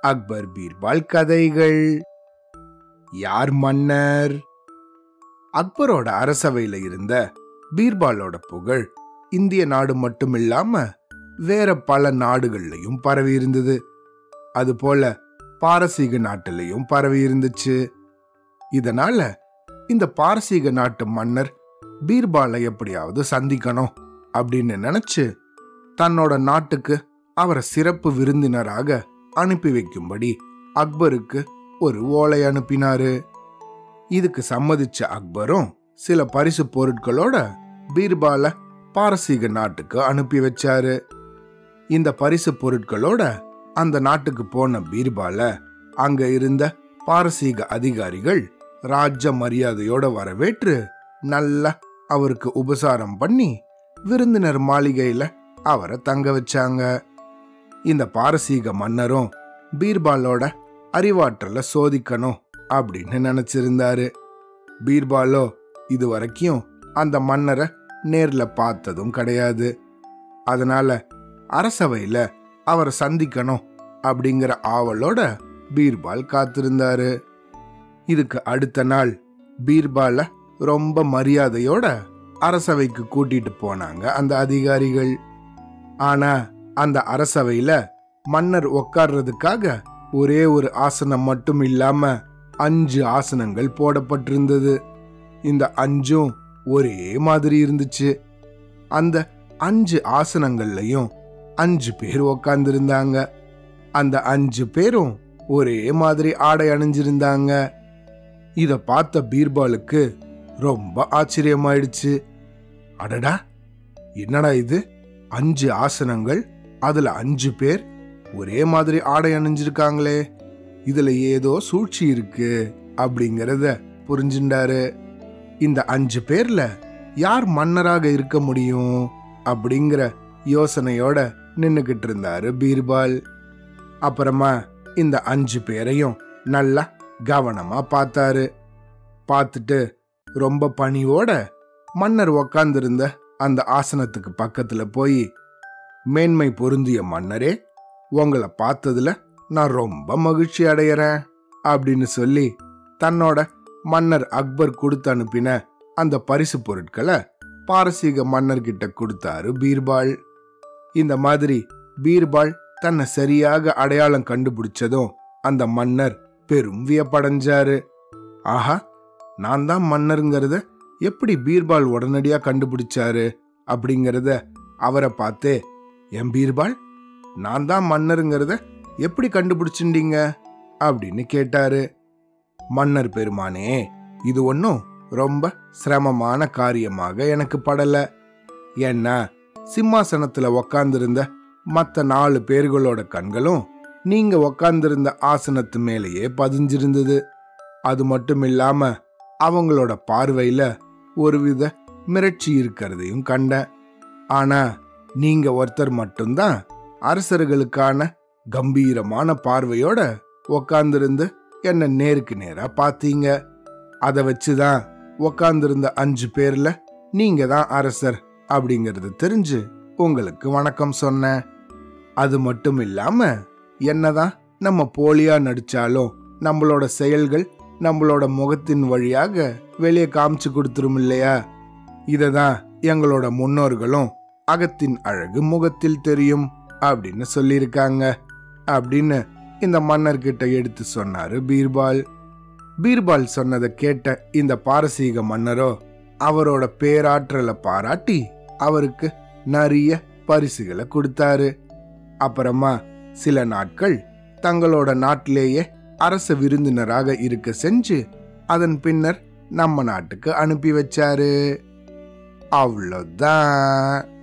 அக்பர் பீர்பால் கதைகள். யார் மன்னர்? அக்பரோட அரசவையில இருந்த பீர்பாலோட புகழ் இந்திய நாடு மட்டும் இல்லாம வேற பல நாடுகள்லையும் பரவி இருந்தது. அதுபோல பாரசீக நாட்டிலையும் பரவி இருந்துச்சு. இதனால இந்த பாரசீக நாட்டு மன்னர் பீர்பாலை எப்படியாவது சந்திக்கணும் அப்படின்னு நினைச்சு தன்னோட நாட்டுக்கு அவரை சிறப்பு விருந்தினராக அனுப்பி வைக்கும்படி அக்பருக்கு ஒரு ஓலை அனுப்பினாரு. இதுக்கு சம்மதிச்ச அக்பரும் சில பரிசு பொருட்களோட பீர்பால பாரசீக நாட்டுக்கு அனுப்பி வச்சாரு. இந்த பரிசு பொருட்களோட அந்த நாட்டுக்கு போன பீர்பால அங்க இருந்த பாரசீக அதிகாரிகள் ராஜ மரியாதையோட வரவேற்று நல்லா அவருக்கு உபசாரம் பண்ணி விருந்தினர் மாளிகையில அவரை தங்க வச்சாங்க. இந்த பாரசீக மன்னரும் பீர்பாலோட அறிவாற்றலை சோதிக்கணும் அப்படின்னு நினைச்சிருந்தாரு. பீர்பாலோ இது வரைக்கும் அந்த மன்னரை நேர்ல பார்த்ததும் கிடையாது. அதனால அரசவையில அவரை சந்திக்கணும் அப்படிங்கிற ஆவலோட பீர்பால் காத்திருந்தாரு. இதுக்கு அடுத்த நாள் பீர்பால ரொம்ப மரியாதையோட அரசவைக்கு கூட்டிட்டு போனாங்க அந்த அதிகாரிகள். ஆனா அந்த அரசவையில மன்னர் உட்கார்றதுக்காக ஒரே ஒரு ஆசனம் மட்டும் இல்லாம அஞ்சு ஆசனங்கள் போடப்பட்டிருந்தது. இந்த அஞ்சும் ஒரே மாதிரி இருந்துச்சு. அந்த அஞ்சு ஆசனங்கள்லையும் அஞ்சு பேர் உக்காந்துருந்தாங்க. அந்த அஞ்சு பேரும் ஒரே மாதிரி ஆடை அணிஞ்சிருந்தாங்க. இத பார்த்த பீர்பாலுக்கு ரொம்ப ஆச்சரியமாயிடுச்சு. அடடா! என்னடா இது? அஞ்சு ஆசனங்கள் அதுல அஞ்சு பேர் ஒரே மாதிரி ஆடை அணிஞ்சிருக்காங்களே. இதுல ஏதோ சூழ்ச்சி இருக்கு அப்படிங்கறத புரிஞ்சுண்டாரு. இந்த அஞ்சு பேர்ல யார் மன்னராக இருக்க முடியும் அப்படிங்கிற யோசனையோட நின்னுகிட்டு இருந்தாரு பீர்பால். அப்புறமா இந்த அஞ்சு பேரையும் நல்லா கவனமா பார்த்தாரு. பார்த்துட்டு ரொம்ப பணிவோட மன்னர் உக்காந்துருந்த அந்த ஆசனத்துக்கு பக்கத்துல போய் மேன்மை பொருந்திய மன்னரே உங்களை பார்த்ததுல நான் ரொம்ப மகிழ்ச்சி அடையிறேன் அப்படின்னு சொல்லி தன்னோட மன்னர் அக்பர் கொடுத்து அனுப்பின அந்த பரிசு பொருட்களை பாரசீக மன்னர்கிட்ட கொடுத்தாரு பீர்பால். இந்த மாதிரி பீர்பால் தன்னை சரியாக அடையாளம் கண்டுபிடிச்சதும் அந்த மன்னர் பெரும் வியப்படைஞ்சாரு. ஆஹா நான் தான் மன்னருங்கிறத எப்படி பீர்பால் உடனடியா கண்டுபிடிச்சாரு? அப்படிங்கறத அவரை பார்த்தே என் பீர்பால் நான் தான் மன்னருங்கிறத எப்படி கண்டுபிடிச்சிண்டீங்க அப்படின்னு கேட்டாரு. மன்னர் பெருமானே இது ஒன்றும் ரொம்ப சிரமமான காரியமாக எனக்கு படல. ஏன்னா சிம்மாசனத்துல உக்காந்துருந்த மற்ற நாலு பேர்களோட கண்களும் நீங்க உக்காந்துருந்த ஆசனத்து மேலேயே பதிஞ்சிருந்தது. அது மட்டும் இல்லாம அவங்களோட பார்வையில ஒருவித மிரட்சி இருக்கிறதையும் கண்டேன். ஆனா நீங்க ஒருத்தர் மட்டும்தான் அரசர்களுக்கான கம்பீரமான பார்வையோட உக்காந்துருந்து என்ன நேருக்கு நேரா பாத்தீங்க. அதை வச்சுதான் உக்காந்துருந்த அஞ்சு பேர்ல நீங்க தான் அரசர் அப்படிங்கறது தெரிஞ்சு உங்களுக்கு வணக்கம் சொன்னேன். அது மட்டும் இல்லாம என்னதான் நம்ம போலியா நடிச்சாலும் நம்மளோட செயல்கள் நம்மளோட முகத்தின் வழியாக வெளியே காமிச்சு கொடுத்துரும் இல்லையா? இததான் எங்களோட முன்னோர்களும் அகத்தின் அழகு முகத்தில் தெரியும் அப்படின்னு சொல்லியிருக்காங்க அப்படின்னு இந்த மன்னர்கிட்ட எடுத்து சொன்னாரு பீர்பால். பீர்பால் சொன்னதை கேட்ட இந்த பாரசீக மன்னரோ அவரோட பேராற்றலை பாராட்டி அவருக்கு நிறைய பரிசுகளை கொடுத்தாரு. அப்புறமா சில நாட்கள் தங்களோட நாட்டிலேயே அரச விருந்தினராக இருக்க செஞ்சு அதன் பின்னர் நம்ம நாட்டுக்கு அனுப்பி வச்சாரு. அவ்வளோதான்